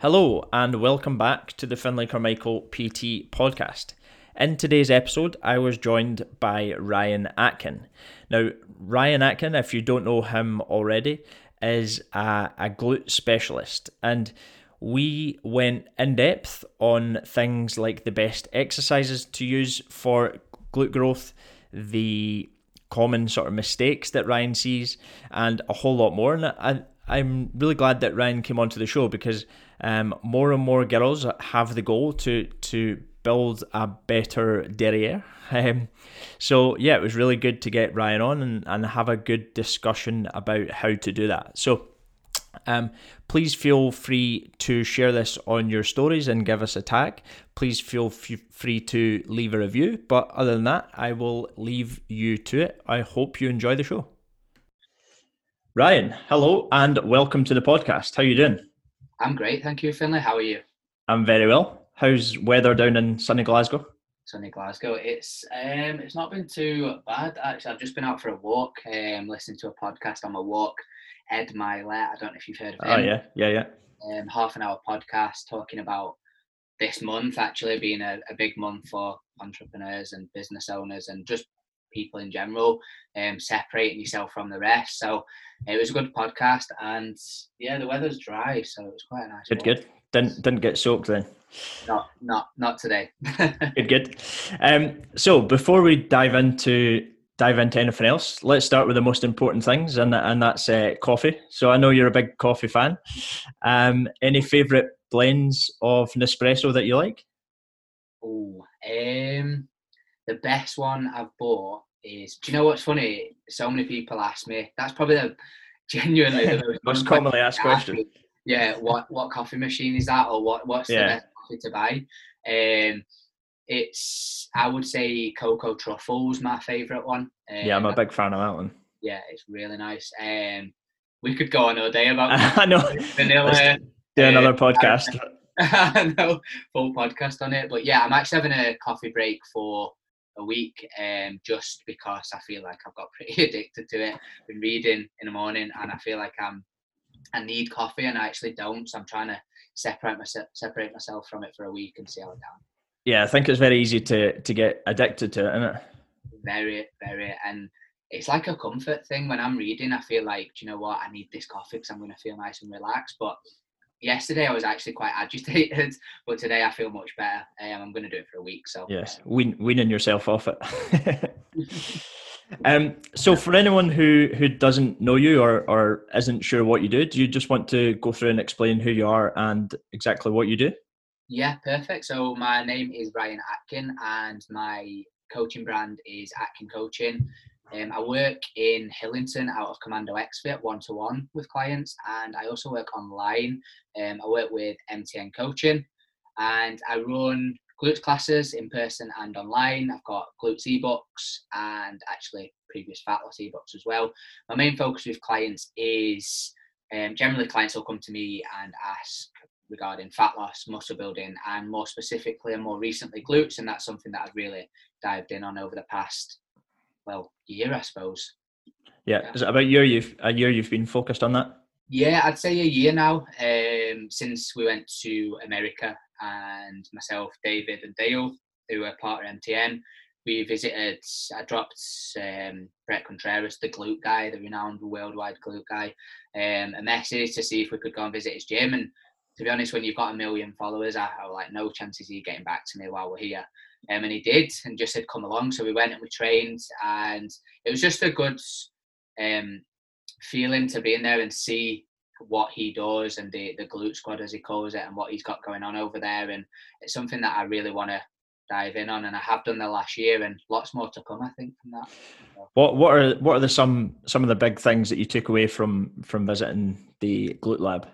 Hello, and welcome back to the Finlay Carmichael PT podcast. In today's episode, I was joined by Ryan Atkin. Now, Ryan Atkin, if you don't know him already, is a, a glute specialist, and we went in depth on things like the best exercises to use for glute growth, the common sort of mistakes that Ryan sees, and a whole lot more. And I, I'm really glad that Ryan came onto the show because um, more and more girls have the goal to to build a better derriere. Um, so yeah, it was really good to get Ryan on and, and have a good discussion about how to do that. So um, please feel free to share this on your stories and give us a tag. Please feel f- free to leave a review. But other than that, I will leave you to it. I hope you enjoy the show. Ryan, hello and welcome to the podcast. How are you doing? I'm great, thank you, Finlay. How are you? I'm very well. How's weather down in sunny Glasgow? Sunny Glasgow. It's um, it's not been too bad actually. I've just been out for a walk, um, listening to a podcast on my walk. Ed Mylett. I don't know if you've heard of him. Oh yeah, yeah, yeah. Um, half an hour podcast talking about this month actually being a, a big month for entrepreneurs and business owners and just people in general, um, separating yourself from the rest. So it was a good podcast, and yeah, the weather's dry, so it was quite a nice. Good, walk. good. Didn't didn't get soaked then. Not, not, not today. Good, good. Um, so before we dive into dive into anything else, let's start with the most important things, and and that's uh, coffee. So I know you're a big coffee fan. Um, any favourite blends of Nespresso that you like? Oh, um, the best one I've bought is. Do you know what's funny? So many people ask me. That's probably the genuinely the most, commonly asked question. question. Yeah, what what coffee machine is that, or what what's Yeah. the best coffee to buy? Um, it's I would say cocoa truffles my favourite one. Um, Yeah, I'm a big fan of that one. yeah, it's really nice. Um, we could go on all day about I know. vanilla. Do another podcast. I know, full podcast on it. But yeah, I'm actually having a coffee break for a week, um, just because I feel like I've got pretty addicted to it. I've Been reading in the morning, and I feel like I'm I need coffee, and I actually don't. So I'm trying to separate myself separate myself from it for a week and see how it go. Yeah, I think it's very easy to to get addicted to it, isn't it? Very, very, and it's like a comfort thing. When I'm reading, I feel like, do you know what? I need this coffee because I'm going to feel nice and relaxed. But yesterday I was actually quite agitated, but today I feel much better. Um, I'm going to do it for a week. So Yes, wean, weaning yourself off it. um, so, for anyone who who doesn't know you or or isn't sure what you do, do you just want to go through and explain who you are and exactly what you do? Yeah, perfect. So my name is Ryan Atkin, and my coaching brand is Atkin Coaching. Um, I work in Hillington out of Commando Expert one to one with clients, and I also work online. Um, I work with MTN Coaching, and I run glutes classes in person and online. I've got glutes ebooks and actually previous fat loss ebooks as well. My main focus with clients is um, generally clients will come to me and ask regarding fat loss, muscle building, and more specifically and more recently glutes. And that's something that I've really dived in on over the past, well, year, I suppose. Yeah, is it about a year you've a year you've been focused on that? Yeah, I'd say a year now um, since we went to America and myself, David, and Dale, who are part of MTN. We visited, I dropped um, Bret Contreras, the glute guy, the renowned worldwide glute guy, um, a message to see if we could go and visit his gym. And to be honest, when you've got a million followers, I have like no chances of you getting back to me while we're here. Um, and he did and just said, come along. So we went and we trained, and it was just a good um, feeling to be in there and see what he does and the, the glute squad, as he calls it, and what he's got going on over there. And it's something that I really want to dive in on, and I have done the last year, and lots more to come, I think, from that. What what are what are the some some of the big things that you took away from from visiting the glute lab?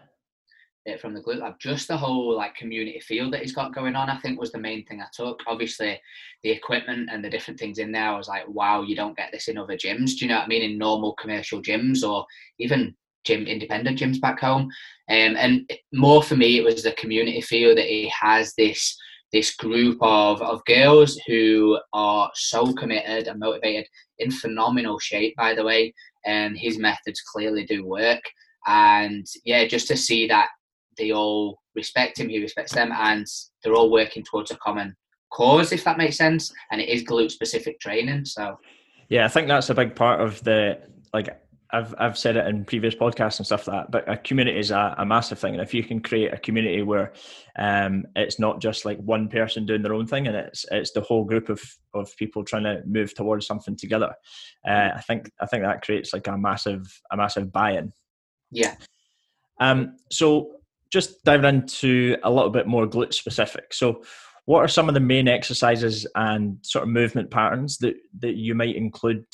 It from the glute lab. Just the whole like community feel that he's got going on, I think was the main thing I took. Obviously, the equipment and the different things in there, I was like, wow, you don't get this in other gyms. Do you know what I mean? In normal commercial gyms or even gym independent gyms back home. Um, and more for me, it was the community feel that he has this this group of, of girls who are so committed and motivated in phenomenal shape by the way and his methods clearly do work and yeah just to see that they all respect him, he respects them, and they're all working towards a common cause, if that makes sense. And it is glute specific training. So, yeah, I think that's a big part of the like. I've I've said it in previous podcasts and stuff like that, but a community is a, a massive thing, and if you can create a community where um, it's not just like one person doing their own thing, and it's it's the whole group of of people trying to move towards something together, uh, I think I think that creates like a massive a massive buy-in. Yeah. Um. So just diving into a little bit more glute specific. So, what are some of the main exercises and sort of movement patterns that that you might include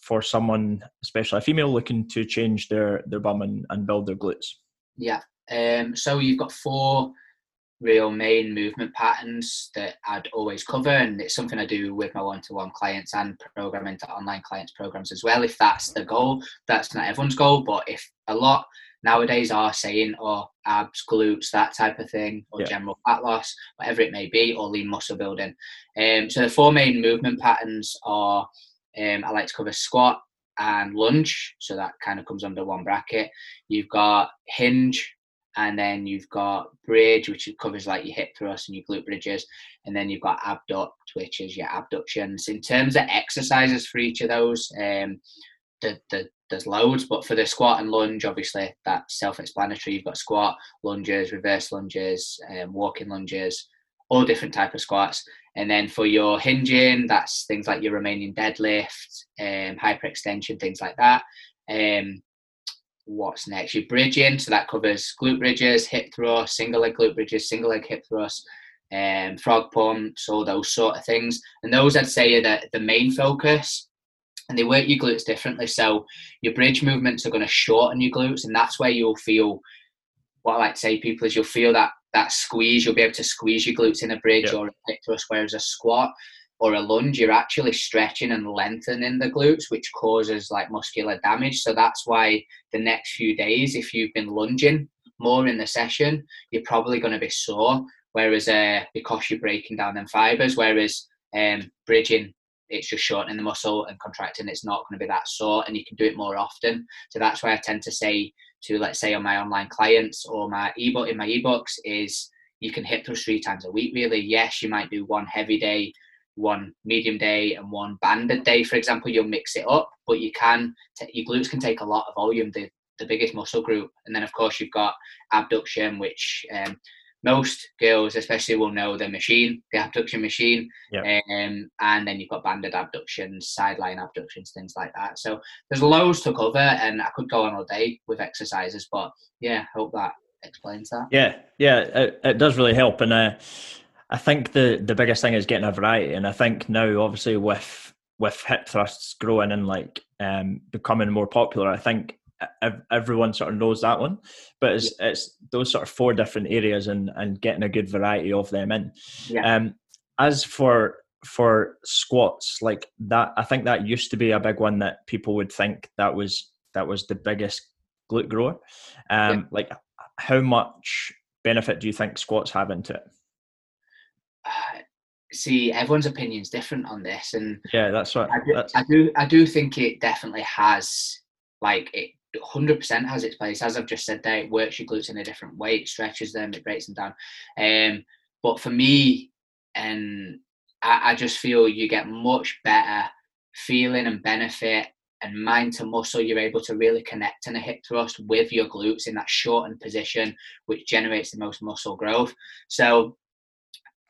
for someone, especially a female, looking to change their their bum and, and build their glutes? Yeah. Um, so you've got four real main movement patterns that I'd always cover, and it's something I do with my one-to-one clients and programming to online clients programs as well. If that's the goal, that's not everyone's goal, but if a lot nowadays are saying, or oh, abs, glutes, that type of thing, or yeah. general fat loss, whatever it may be, or lean muscle building. Um, so the four main movement patterns are um, I like to cover squat and lunge, so that kind of comes under one bracket. You've got hinge, and then you've got bridge, which covers like your hip thrust and your glute bridges, and then you've got abduct, which is your abductions. In terms of exercises for each of those, um, the, the there's loads, but for the squat and lunge, obviously that's self-explanatory. You've got squat, lunges, reverse lunges, um, walking lunges, all different type of squats. And then for your hinging, that's things like your Romanian deadlift, um, hyperextension, things like that. Um, what's next? Your bridging, so that covers glute bridges, hip thrust, single leg glute bridges, single leg hip thrust, um, frog pumps, all those sort of things. And those I'd say are the, the main focus and they work your glutes differently. So your bridge movements are going to shorten your glutes, and that's where you'll feel. What I like to say, people, is you'll feel that that squeeze. You'll be able to squeeze your glutes in a bridge or a hip thrust, whereas a squat or a lunge, you're actually stretching and lengthening the glutes, which causes like muscular damage. So that's why the next few days, if you've been lunging more in the session, you're probably going to be sore. Whereas uh, because you're breaking down them fibers, whereas um, bridging it's just shortening the muscle and contracting. It's not going to be that sore, and you can do it more often. So that's why I tend to say to, let's say, on my online clients or my ebook in my ebooks is you can hit those three times a week. Really, yes, you might do one heavy day, one medium day, and one banded day. For example, you'll mix it up, but you can t- your glutes can take a lot of volume. The the biggest muscle group, and then of course you've got abduction, which um, most girls especially will know the machine, the abduction machine, yep. um, and then you've got banded abductions, sideline abductions, things like that. So there's loads to cover, and I could go on all day with exercises, but yeah, hope that explains that. Yeah, yeah, it, it does really help, and uh, I think the the biggest thing is getting a variety, and I think now obviously with with hip thrusts growing and like um, becoming more popular, I think everyone sort of knows that one but it's yeah. it's those sort of four different areas and and getting a good variety of them in yeah. um as for for squats like that i think that used to be a big one that people would think that was that was the biggest glute grower um yeah. like how much benefit do you think squats have into it uh, see everyone's opinion is different on this and yeah that's right. I do, I do i do think it definitely has like it 100% has its place. As I've just said there, it works your glutes in a different way. It stretches them, it breaks them down. Um, but for me, and I, I just feel you get much better feeling and benefit and mind to muscle, you're able to really connect in a hip thrust with your glutes in that shortened position, which generates the most muscle growth. So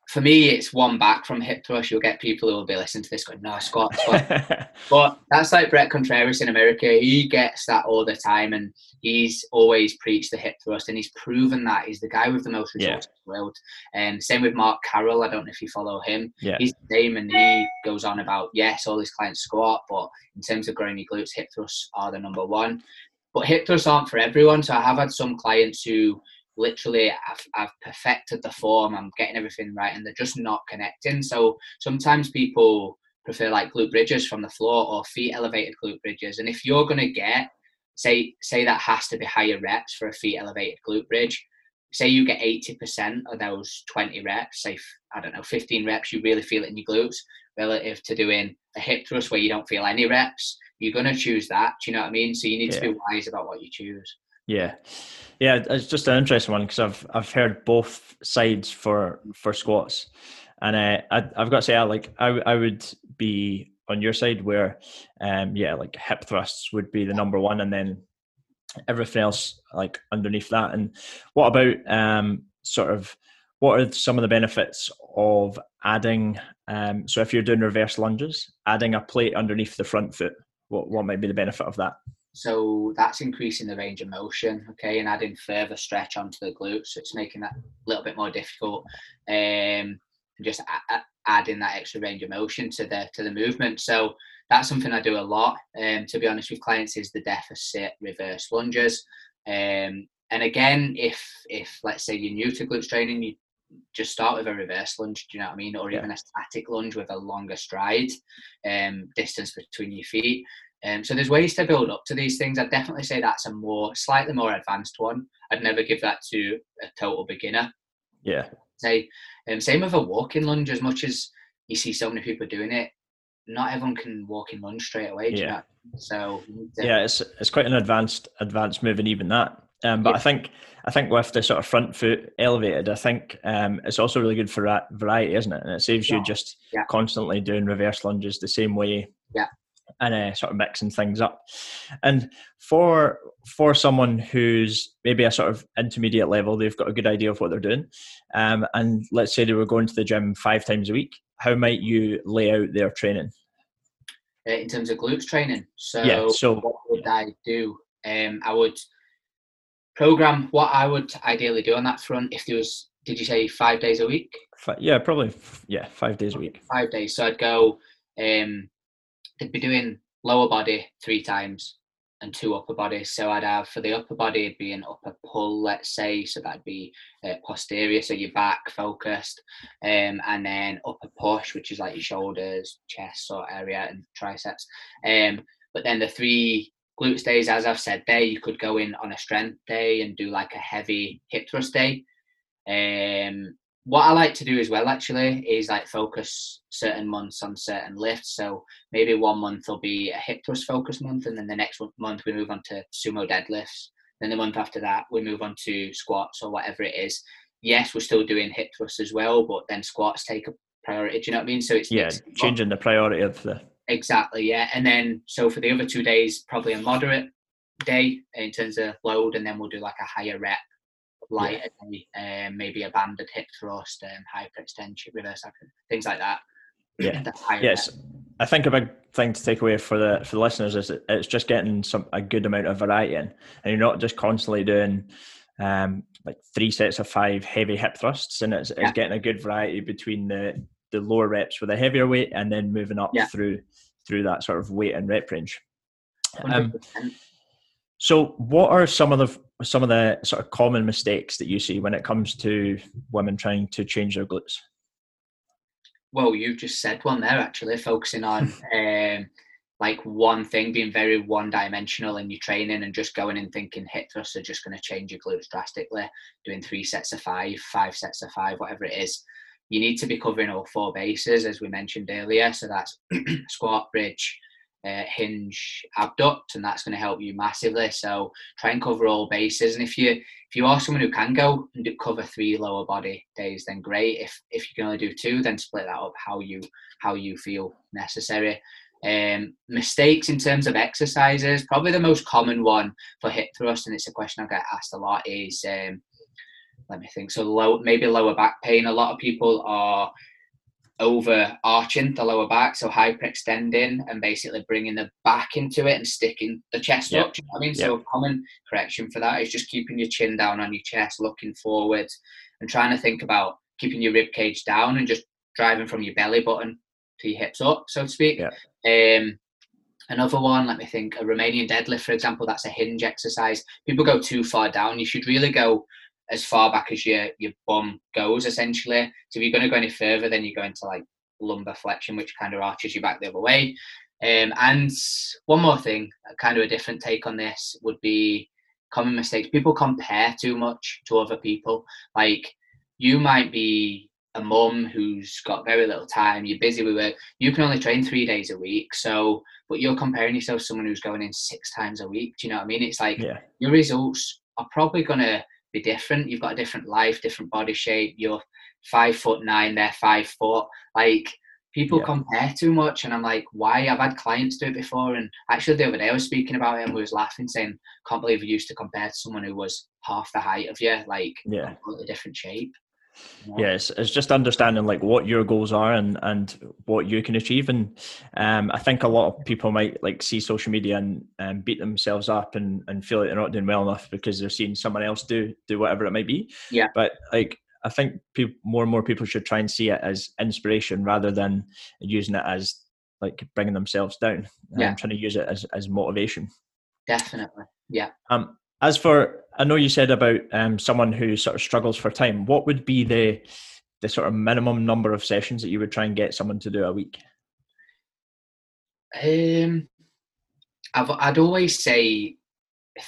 for me, it's one back from hip thrust. You'll get people who will be listening to this going, no, squat, squat. but that's like Bret Contreras in America. He gets that all the time and he's always preached the hip thrust and he's proven that. He's the guy with the most results yeah. in the world. And same with Mark Carroll. I don't know if you follow him. Yeah. He's the same and he goes on about, yes, all his clients squat, but in terms of growing your glutes, hip thrusts are the number one. But hip thrusts aren't for everyone. So I have had some clients who literally I've, I've perfected the form i'm getting everything right and they're just not connecting. So sometimes people prefer like glute bridges from the floor or feet elevated glute bridges. And if you're going to get say say that has to be higher reps for a feet elevated glute bridge say you get 80% of those 20 reps say i don't know 15 reps you really feel it in your glutes relative to doing a hip thrust where you don't feel any reps you're going to choose that do you know what i mean? So you need yeah. to be wise about what you choose Yeah, yeah, it's just an interesting one because I've I've heard both sides for for squats, and uh, I, I've got to say, I like I I would be on your side where, um, yeah, like hip thrusts would be the number one, and then everything else like underneath that. And what about um, sort of what are some of the benefits of adding? Um, so if you're doing reverse lunges, adding a plate underneath the front foot, what what might be the benefit of that? So that's increasing the range of motion, okay, and adding further stretch onto the glutes. So it's making that a little bit more difficult. Um, just a- a- adding that extra range of motion to the to the movement. So that's something I do a lot. Um, to be honest with clients, is the deficit reverse lunges. Um, and again, if if let's say you're new to glutes training, you just start with a reverse lunge. Do you know what I mean? Or yeah. even a static lunge with a longer stride, um, distance between your feet. Um, so there's ways to build up to these things. I'd definitely say that's a more slightly more advanced one. I'd never give that to a total beginner. Yeah. Say, um, same with a walking lunge. As much as you see so many people doing it, not everyone can walk in lunge straight away. yeah. You know? So yeah, it's it's quite an advanced advanced move, and even that. Um, but yeah. I think I think with the sort of front foot elevated, I think um, it's also really good for that variety, isn't it? And it saves yeah. you just yeah. constantly doing reverse lunges the same way. Yeah. And uh, sort of mixing things up, and for for someone who's maybe a sort of intermediate level, they've got a good idea of what they're doing, um, and let's say they were going to the gym five times a week how might you lay out their training? Uh, in terms of glutes training, so, yeah, so what would I do? Um, I would program what I would ideally do on that front. If there was, did you say five days a week? Five, yeah, probably. Yeah, five days a week. Five days. So I'd go. Um, they'd be doing lower body three times, and two upper bodies. So I'd have for the upper body, it'd be an upper pull, let's say. So that'd be uh, posterior, so your back focused, um, and then upper push, which is like your shoulders, chest sort of area, and triceps. Um, but then the three glutes days, as I've said there, you could go in on a strength day and do like a heavy hip thrust day. Um, what I like to do as well actually is like focus certain months on certain lifts. So maybe one month will be a hip thrust focus month, and then the next month we move on to sumo deadlifts. Then the month after that we move on to squats or whatever it is. Yes, we're still doing hip thrusts as well, but then squats take a priority. Do you know what I mean? So it's yeah, changing the priority of the exactly yeah. And then so for the other two days, probably a moderate day in terms of load, and then we'll do like a higher rep lighter yeah. um, maybe a banded hip thrust, um, hyperextension, reverse things like that. Yeah. yes. I think a big thing to take away for the for the listeners is it's just getting some a good amount of variety in, and you're not just constantly doing um, like three sets of five heavy hip thrusts, and it's, yeah. it's getting a good variety between the the lower reps with a heavier weight and then moving up yeah. through through that sort of weight and rep range. Um, so, what are some of the some of the sort of common mistakes that you see when it comes to women trying to change their glutes? Well, you've just said one there. Actually, focusing on um, like one thing, being very one-dimensional in your training, and just going and thinking hip thrusts are just going to change your glutes drastically. Doing three sets of five, five sets of five, whatever it is. You need to be covering all four bases, as we mentioned earlier. So that's squat, bridge, uh, hinge abduct and that's going to help you massively. So try and cover all bases and if you if you are someone who can go and cover three lower body days then great. If if you can only do two then split that up how you how you feel necessary. Um, mistakes in terms of exercises probably the most common one for hip thrust and it's a question i get asked a lot is um, let me think. So low maybe lower back pain. A lot of people are over arching the lower back, so hyperextending and basically bringing the back into it and sticking the chest yep. up. You know I mean, yep. so a common correction for that is just keeping your chin down on your chest, looking forward, and trying to think about keeping your rib cage down and just driving from your belly button to your hips up, so to speak. Yep. Um, another one, let me think, a Romanian deadlift, for example, that's a hinge exercise. People go too far down. You should really go as far back as your your bum goes essentially. So if you're going to go any further, then you go into like lumbar flexion, which kind of arches you back the other way. Um, and one more thing, kind of a different take on this would be common mistakes. People compare too much to other people. Like you might be a mum who's got very little time, you're busy with work, you can only train three days a week. So, but you're comparing yourself to someone who's going in six times a week. Do you know what I mean? It's like Yeah. your results are probably going to be different. You've got a different life, different body shape. You're five foot nine, they're five foot. Like people Yeah. compare too much, and I'm like, why? I've had clients do it before, and actually the other day I was speaking about it, and we was laughing, saying, "Can't believe you used to compare to someone who was half the height of you, like Yeah. completely different shape." Yeah it's, it's just understanding like what your goals are and and what you can achieve and um i think a lot of people might like see social media and, and beat themselves up and and feel like they're not doing well enough because they're seeing someone else do do whatever it might be Yeah. but like i think people more and more people should try and see it as inspiration rather than using it as like bringing themselves down Yeah. trying to use it as as motivation Definitely, yeah. um, as for, I know you said about um, someone who sort of struggles for time. What would be the the sort of minimum number of sessions that you would try and get someone to do a week? Um, I've, I'd always say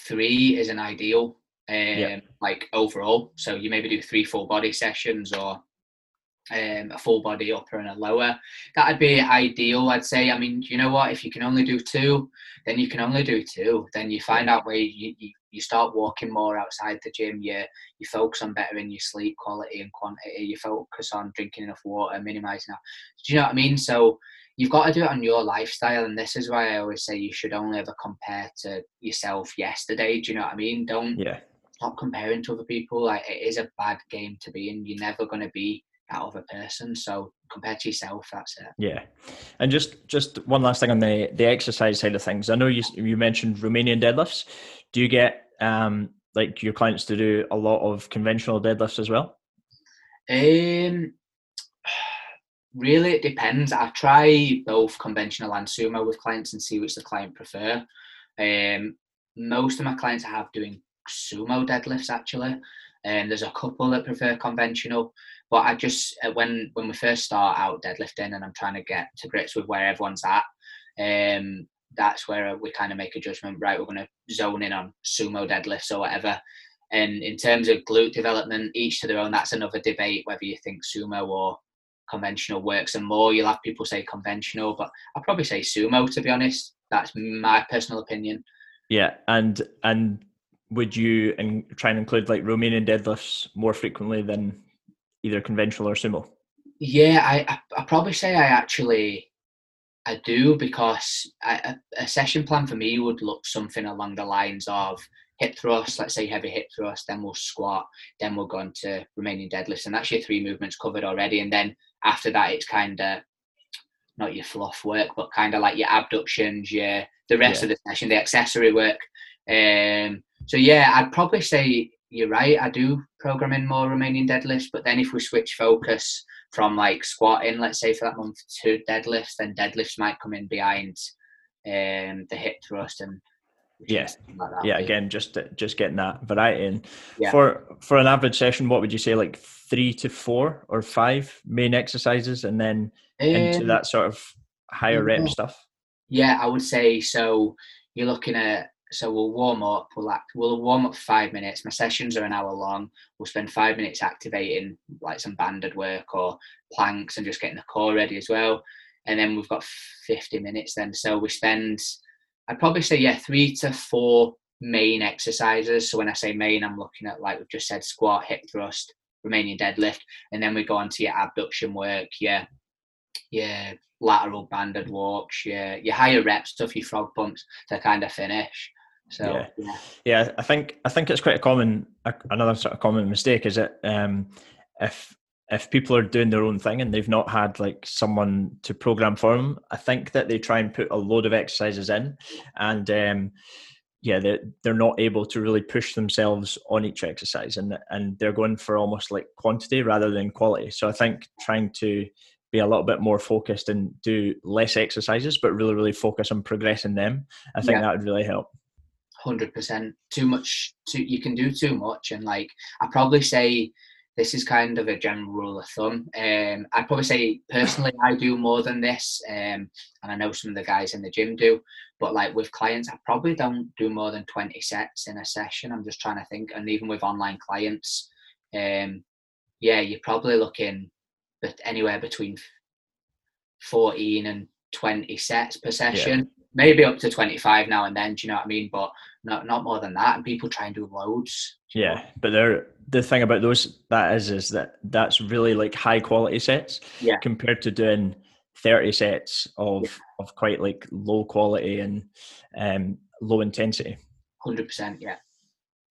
three is an ideal, um, Yeah. like overall. So you maybe do three full body sessions or um, a full body upper and a lower. That'd be ideal, I'd say. I mean, you know what? If you can only do two, then you can only do two. Then you find out where you, you, you start walking more outside the gym. You you focus on bettering your sleep quality and quantity. You focus on drinking enough water, minimizing that. Do you know what I mean? So you've got to do it on your lifestyle, and this is why I always say you should only ever compare to yourself yesterday. Do you know what I mean? Don't Yeah, stop comparing to other people. Like it is a bad game to be in. You're never going to be that other person. So compare to yourself. That's it. yeah. And just just one last thing on the the exercise side of things. I know you you mentioned Romanian deadlifts. Do you get um like your clients to do a lot of conventional deadlifts as well? Um, really, it depends. I try both conventional and sumo with clients and see which the client prefer. Um, most of my clients I have doing sumo deadlifts actually, and there's a couple that prefer conventional. But I just uh, when when we first start out deadlifting and I'm trying to get to grips with where everyone's at, um, that's where uh, we kind of make a judgment. Right, we're going to zone in on sumo deadlifts or whatever. And in terms of glute development, each to their own. That's another debate whether you think sumo or conventional works and more. You'll have people say conventional, but I'll probably say sumo to be honest. That's my personal opinion. Yeah, and and would you and try and include like Romanian deadlifts more frequently than either conventional or sumo? Yeah, I I, I probably say I actually I do because I, a, a session plan for me would look something along the lines of hip thrust, let's say heavy hip thrust, then we'll squat, then we'll go on to Romanian deadlifts, and that's your three movements covered already. And then after that, it's kind of not your fluff work, but kind of like your abductions, your the rest Yeah. of the session, the accessory work. Um, so yeah, I'd probably say you're right. I do program in more Romanian deadlifts, but then if we switch focus from like squatting, let's say for that month to deadlifts, then deadlifts might come in behind um, the hip thrust and Yeah. something like that. yeah again just just getting that variety in Yeah. for for an average session what would you say like three to four or five main exercises and then into Um, that sort of higher rep stuff Yeah, I would say so. You're looking at so we'll warm up. We'll act, we'll warm up five minutes. My sessions are an hour long. We'll spend five minutes activating like some banded work or planks and just getting the core ready as well. And then we've got 50 minutes then. So we spend, I'd probably say yeah, three to four main exercises. So when I say main, I'm looking at like we've just said squat, hip thrust, Romanian deadlift, and then we go on to your abduction work. Yeah, yeah, lateral banded walks, yeah, your higher rep stuff, your frog pumps to kind of finish. So Yeah. yeah, yeah i think i think it's quite a common another sort of common mistake is that um if if people are doing their own thing and they've not had like someone to program for them i think that they try and put a load of exercises in and um yeah they're, they're not able to really push themselves on each exercise and and they're going for almost like quantity rather than quality so i think trying to be a little bit more focused and do less exercises but really really focus on progressing them i think Yeah. that would really help hundred percent. Too much. Too you can do too much, and like I probably say. This is kind of a general rule of thumb. Um, I'd probably say personally, I do more than this, um, and I know some of the guys in the gym do. But like with clients, I probably don't do more than twenty sets in a session. I'm just trying to think, and even with online clients, um, yeah, you're probably looking but anywhere between 14 and 20 sets per session. Maybe up to 25 now and then, do you know what I mean? But not not more than that. And people try and do loads. Yeah, but they're the thing about those that is is that that's really like high quality sets yeah. compared to doing 30 sets of yeah. of quite like low quality and um low intensity 100% yeah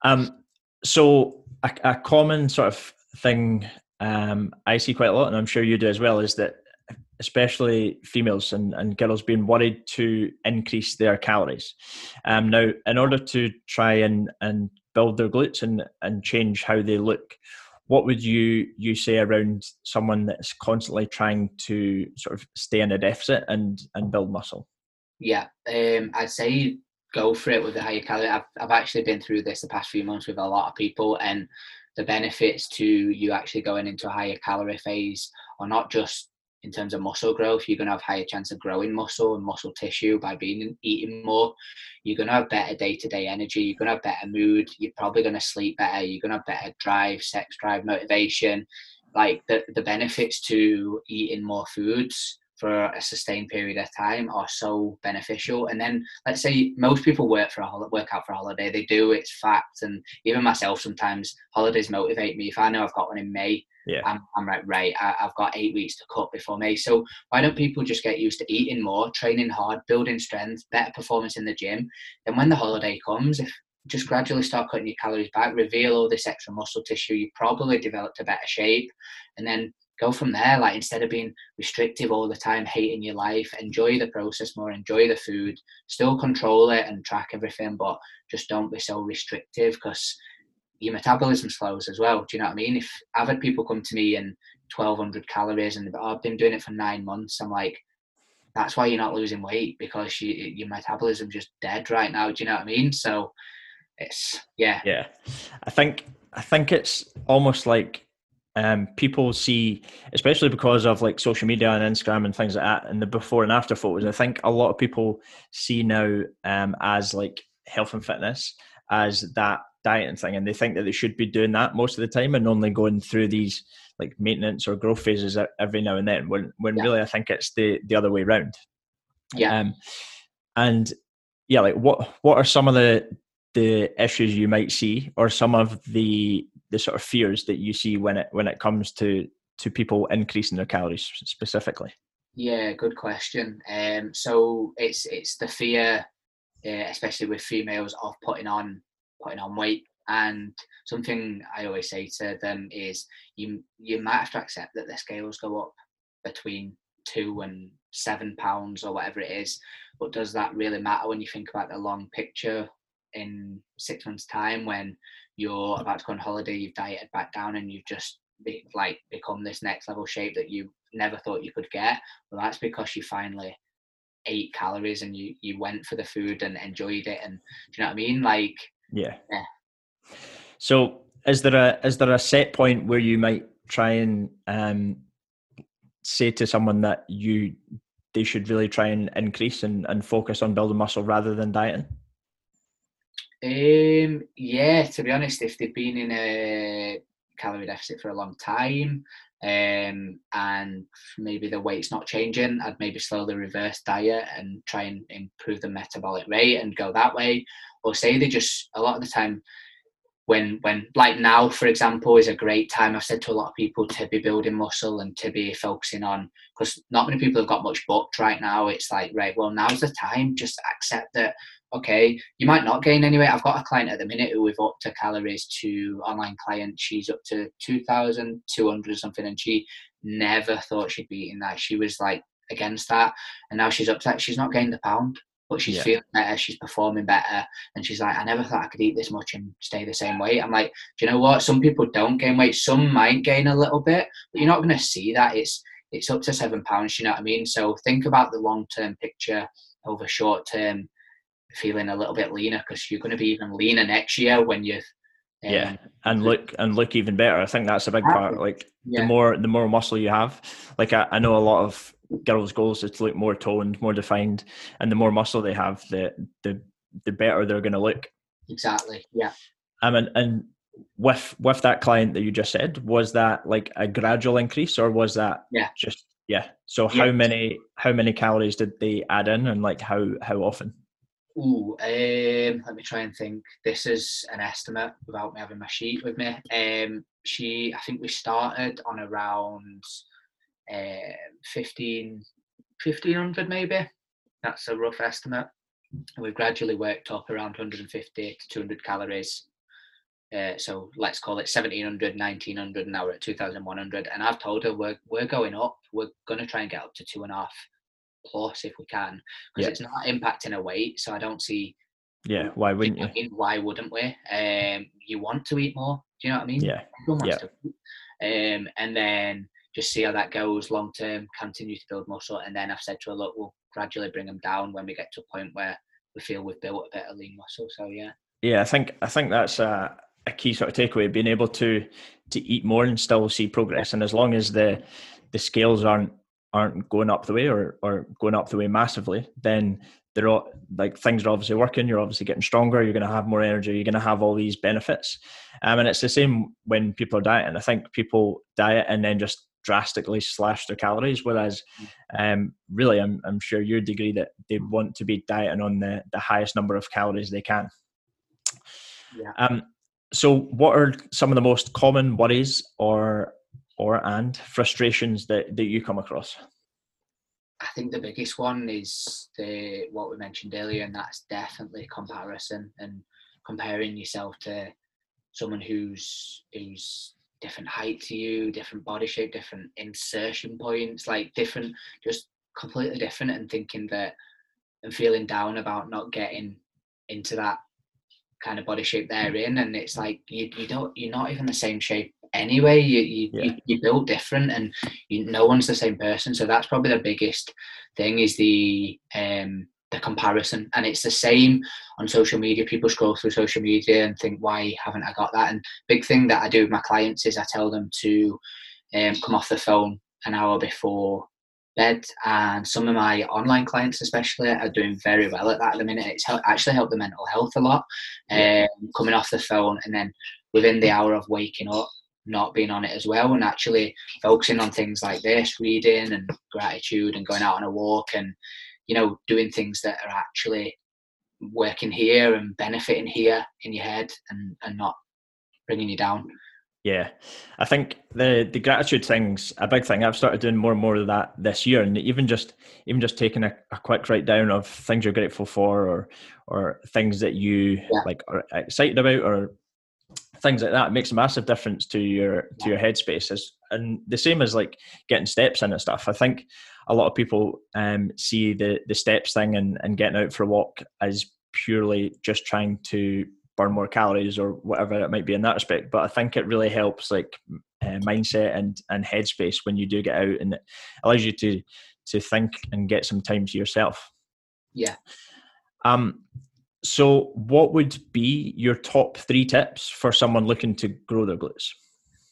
um so a, a common sort of thing um i see quite a lot and i'm sure you do as well is that especially females and, and girls being worried to increase their calories. Um, now, in order to try and, and build their glutes and, and change how they look, what would you you say around someone that's constantly trying to sort of stay in a deficit and and build muscle? Yeah, um, I'd say go for it with the higher calorie. I've, I've actually been through this the past few months with a lot of people, and the benefits to you actually going into a higher calorie phase are not just in terms of muscle growth, you're going to have higher chance of growing muscle and muscle tissue by being eating more. You're going to have better day-to-day energy. You're going to have better mood. You're probably going to sleep better. You're going to have better drive, sex drive, motivation. Like the, the benefits to eating more foods for a sustained period of time are so beneficial. And then let's say most people work for a hol- work out for a holiday. They do. It's fact. And even myself, sometimes holidays motivate me. If I know I've got one in May, yeah. I'm, I'm like, right, I, have got eight weeks to cut before May. So why don't people just get used to eating more, training hard, building strength, better performance in the gym? Then when the holiday comes, if just gradually start cutting your calories back, reveal all this extra muscle tissue, you probably developed a better shape, and then go from there. Like instead of being restrictive all the time, hating your life, enjoy the process more, enjoy the food, still control it and track everything, but just don't be so restrictive because your metabolism slows as well. Do you know what I mean? If I've had people come to me and 1200 calories and oh, I've been doing it for nine months, I'm like, that's why you're not losing weight because you, your metabolism's just dead right now. Do you know what I mean? So it's yeah, yeah. I think I think it's almost like um, people see, especially because of like social media and Instagram and things like that, and the before and after photos. I think a lot of people see now um, as like health and fitness as that dieting thing and they think that they should be doing that most of the time and only going through these like maintenance or growth phases every now and then when when yeah. really I think it's the the other way around. Yeah. Um, and yeah, like what what are some of the the issues you might see or some of the the sort of fears that you see when it when it comes to to people increasing their calories specifically? Yeah, good question. Um, so it's it's the fear, uh, especially with females, of putting on putting on weight. And something I always say to them is you you might have to accept that the scales go up between two and seven pounds or whatever it is. But does that really matter when you think about the long picture in six months' time when you're about to go on holiday, you've dieted back down and you've just be, like become this next level shape that you never thought you could get? Well, that's because you finally ate calories and you you went for the food and enjoyed it and do you know what I mean? Like yeah. Yeah. So is there a is there a set point where you might try and um, say to someone that you they should really try and increase and, and focus on building muscle rather than dieting? Um, yeah, to be honest, if they've been in a calorie deficit for a long time, um, and maybe the weight's not changing, I'd maybe slowly reverse diet and try and improve the metabolic rate and go that way. Or say they just a lot of the time when when like now for example is a great time i've said to a lot of people to be building muscle and to be focusing on because not many people have got much booked right now it's like right well now's the time just accept that okay you might not gain any weight i've got a client at the minute who we've upped her calories to online client she's up to 2200 or something and she never thought she'd be eating that she was like against that and now she's upset she's not gained a pound but she's yeah. feeling better, she's performing better, and she's like, I never thought I could eat this much and stay the same weight. I'm like, do you know what? Some people don't gain weight, some might gain a little bit, but you're not going to see that. It's it's up to seven pounds. You know what I mean? So think about the long term picture over short term, feeling a little bit leaner because you're going to be even leaner next year when you. Um, yeah, and look and look even better. I think that's a big part. Like yeah. the more the more muscle you have, like I, I know a lot of girls' goals is to look more toned, more defined, and the more muscle they have, the the the better they're going to look. Exactly. Yeah. Um, and, and with with that client that you just said, was that like a gradual increase or was that yeah just yeah? So how many how many calories did they add in and like how how often? Ooh, um, let me try and think. This is an estimate without me having my sheet with me. Um, she, I think we started on around uh, 15, 1500 maybe. That's a rough estimate. And we've gradually worked up around 150 to 200 calories. Uh, so let's call it 1700, 1900, now we're at 2100. And I've told her we're, we're going up. We're going to try and get up to two and a half plus if we can because yeah. it's not impacting a weight. So I don't see. Yeah, why wouldn't you? Mean, why wouldn't we? Um, you want to eat more. Do you know what I mean? Yeah. yeah. Um, and then just see how that goes long term. Continue to build muscle, and then I've said to her, look, we'll gradually bring them down when we get to a point where we feel we've built a bit of lean muscle. So yeah. Yeah, I think I think that's a, a key sort of takeaway: being able to to eat more and still see progress. And as long as the the scales aren't aren't going up the way or, or going up the way massively, then they're all like things are obviously working. You're obviously getting stronger. You're going to have more energy. You're going to have all these benefits. Um, and it's the same when people are dieting. I think people diet and then just drastically slash their calories. Whereas, um, really, I'm, I'm sure you would agree that they want to be dieting on the, the highest number of calories they can. Yeah. Um, so, what are some of the most common worries or or and frustrations that, that you come across? I think the biggest one is the what we mentioned earlier, and that's definitely comparison and comparing yourself to someone who's who's different height to you, different body shape, different insertion points, like different, just completely different, and thinking that and feeling down about not getting into that kind of body shape they're hmm. in, and it's like you you don't you're not even the same shape anyway. You you, yeah. you you built different, and you, no one's the same person. So that's probably the biggest thing is the um the comparison, and it's the same on social media. People scroll through social media and think, why haven't I got that? And big thing that I do with my clients is I tell them to um, come off the phone an hour before bed and some of my online clients especially are doing very well at that at the minute it's actually helped the mental health a lot um, coming off the phone and then within the hour of waking up not being on it as well and actually focusing on things like this reading and gratitude and going out on a walk and you know doing things that are actually working here and benefiting here in your head and, and not bringing you down yeah, I think the the gratitude thing's a big thing. I've started doing more and more of that this year, and even just even just taking a, a quick write down of things you're grateful for, or or things that you yeah. like are excited about, or things like that makes a massive difference to your to your headspace and the same as like getting steps in and stuff. I think a lot of people um, see the the steps thing and, and getting out for a walk as purely just trying to burn more calories or whatever it might be in that respect. But i think it really helps like uh, mindset and and headspace when you do get out and it allows you to to think and get some time to yourself. Yeah. Um so, what would be your top three tips for someone looking to grow their glutes?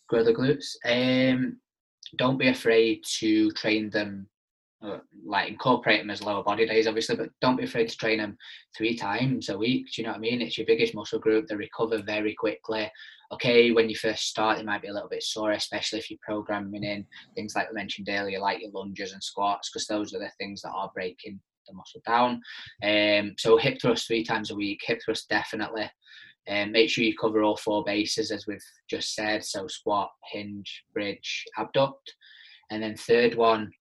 Grow their glutes. Um, don't be afraid to train them, uh, like incorporate them as lower body days, obviously, but don't be afraid to train them three times a week. Do you know what I mean? It's your biggest muscle group. They recover very quickly. Okay, when you first start, it might be a little bit sore, especially if you're programming in things like we mentioned earlier, like your lunges and squats, because those are the things that are breaking the muscle down. Um, so hip thrust three times a week, hip thrust definitely. Um, make sure you cover all four bases as we've just said. So squat, hinge, bridge, abduct. And then third one,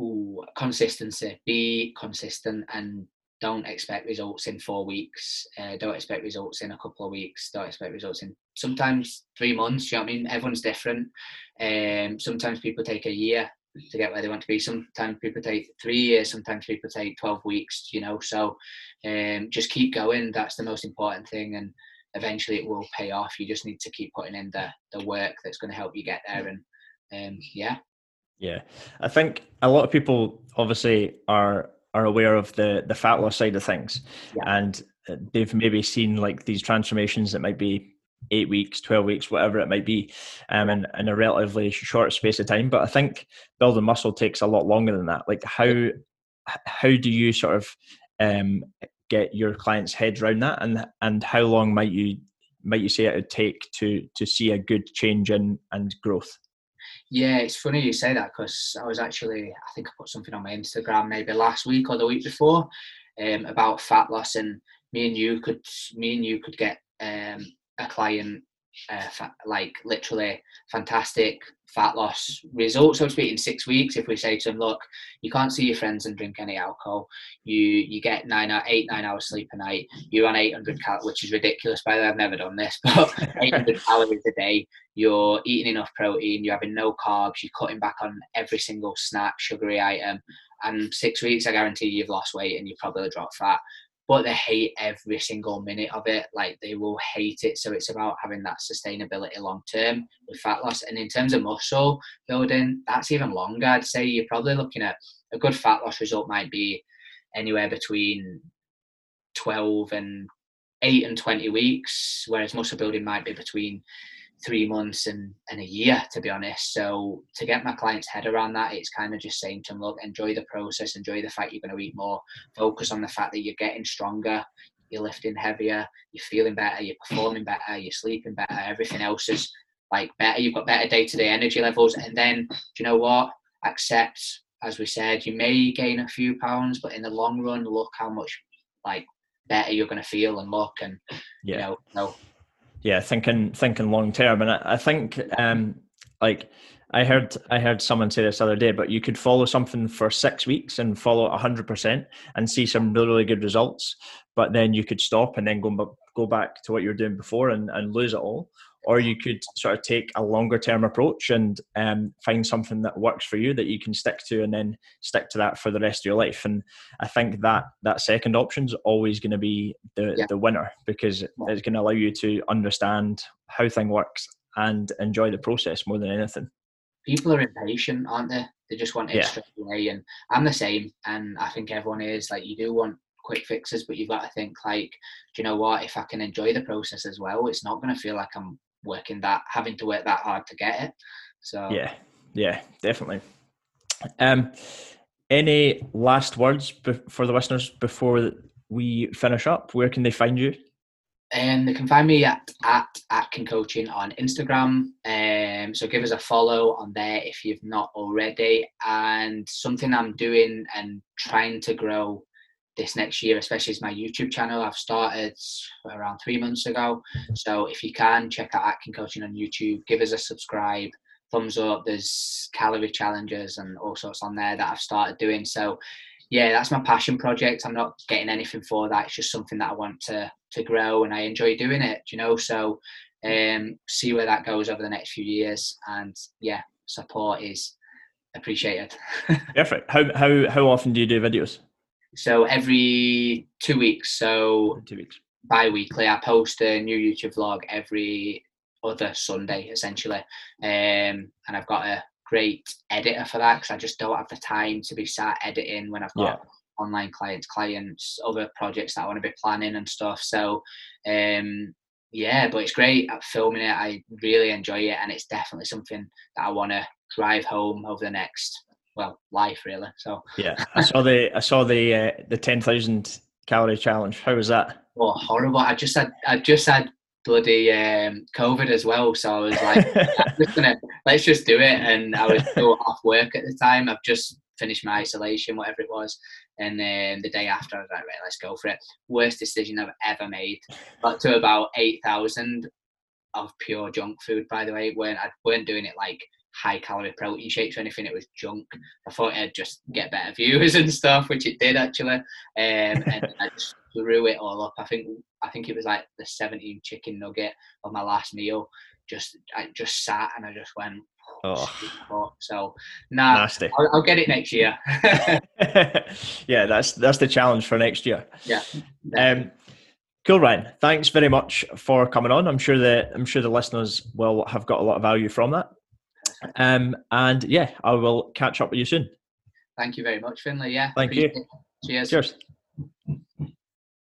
ooh, consistency. Be consistent and don't expect results in four weeks. Uh, don't expect results in a couple of weeks. Don't expect results in sometimes three months. You know what I mean? Everyone's different. Um, sometimes people take a year to get where they want to be. Sometimes people take three years, sometimes people take 12 weeks, you know. So um, just keep going. That's the most important thing. And eventually it will pay off. You just need to keep putting in the, the work that's going to help you get there. And um, yeah. Yeah. I think a lot of people obviously are are aware of the the fat loss side of things yeah. and they've maybe seen like these transformations that might be eight weeks, 12 weeks, whatever it might be, um, in, in a relatively short space of time. But I think building muscle takes a lot longer than that. Like how how do you sort of um, get your clients' heads around that, and and how long might you might you say it would take to to see a good change in and growth? Yeah, it's funny you say that because I was actually, I think I put something on my Instagram maybe last week or the week before um, about fat loss, and me and you could, me and you could get um, a client uh, fa- like literally fantastic fat loss results, so to speak, in six weeks. If we say to them, look, you can't see your friends and drink any alcohol, you you get nine eight nine hours sleep a night, you're on 800 calories, which is ridiculous. By the way, I've never done this, but 800 calories a day. You're eating enough protein, you're having no carbs, you're cutting back on every single snack, sugary item, and six weeks, I guarantee you've lost weight and you probably dropped fat but they hate every single minute of it. Like they will hate it. So it's about having that sustainability long term with fat loss. And in terms of muscle building, that's even longer. I'd say you're probably looking at a good fat loss result might be anywhere between 12 and 8 and 20 weeks, whereas muscle building might be between three months and, and a year to be honest. So to get my clients head around that it's kind of just saying to them look enjoy the process enjoy the fact you're going to eat more. Focus on the fact that you're getting stronger you're lifting heavier you're feeling better you're performing better you're sleeping better everything else is like better. You've got better day-to-day energy levels. And then do you know what? Accept as we said you may gain a few pounds but in the long run look how much like better you're going to feel and look and yeah. you know, you know yeah, thinking thinking long term, and I, I think um, like I heard I heard someone say this other day, but you could follow something for six weeks and follow hundred percent and see some really, really good results, but then you could stop and then go go back to what you were doing before and, and lose it all or you could sort of take a longer term approach and um, find something that works for you that you can stick to and then stick to that for the rest of your life and i think that that second option is always going to be the, yeah. the winner because it's going to allow you to understand how thing works and enjoy the process more than anything people are impatient aren't they they just want it yeah. straight away and i'm the same and i think everyone is like you do want quick fixes, but you've got to think like, do you know what? If I can enjoy the process as well, it's not going to feel like I'm working that having to work that hard to get it. So yeah, yeah, definitely. Um, any last words be- for the listeners before we finish up? Where can they find you? And um, they can find me at, at Atkin Coaching on Instagram. Um, so give us a follow on there if you've not already. And something I'm doing and trying to grow this next year, especially as my YouTube channel. I've started around three months ago. So if you can check out Atkin Coaching on YouTube, give us a subscribe, thumbs up. There's calorie challenges and all sorts on there that I've started doing. So yeah, that's my passion project. I'm not getting anything for that. It's just something that I want to to grow and I enjoy doing it, you know. So um see where that goes over the next few years and yeah, support is appreciated. Perfect. How how how often do you do videos? So every two weeks, so two weeks, bi-weekly, I post a new YouTube vlog every other Sunday, essentially. Um, and I've got a great editor for that because I just don't have the time to be sat editing when I've got yeah. online clients, clients, other projects that I want to be planning and stuff. So, um, yeah, but it's great at filming it. I really enjoy it, and it's definitely something that I want to drive home over the next well life really. So yeah, I saw the I saw the uh, the ten thousand calorie challenge. How was that? Oh, horrible! I just had I just had bloody um, COVID as well, so I was like, just gonna, let's just do it. And I was still off work at the time. I've just finished my isolation, whatever it was. And then the day after, I was like, right, let's go for it. Worst decision I've ever made. Got to about 8,000 of pure junk food, by the way. When I weren't doing it like high calorie protein shakes or anything. It was junk. I thought I'd just get better viewers and stuff, which it did actually. Um, and I just threw it all up. I think I think it was like the 17 chicken nugget of my last meal. Just I just sat and I just went. Oh, so nah, Nasty. I'll, I'll get it next year. yeah, that's that's the challenge for next year. Yeah. Um, Cool, Ryan. Thanks very much for coming on. I'm sure that I'm sure the listeners will have got a lot of value from that. Um, and yeah, I will catch up with you soon. Thank you very much, Finlay. Yeah. Thank you. It. Cheers. Cheers.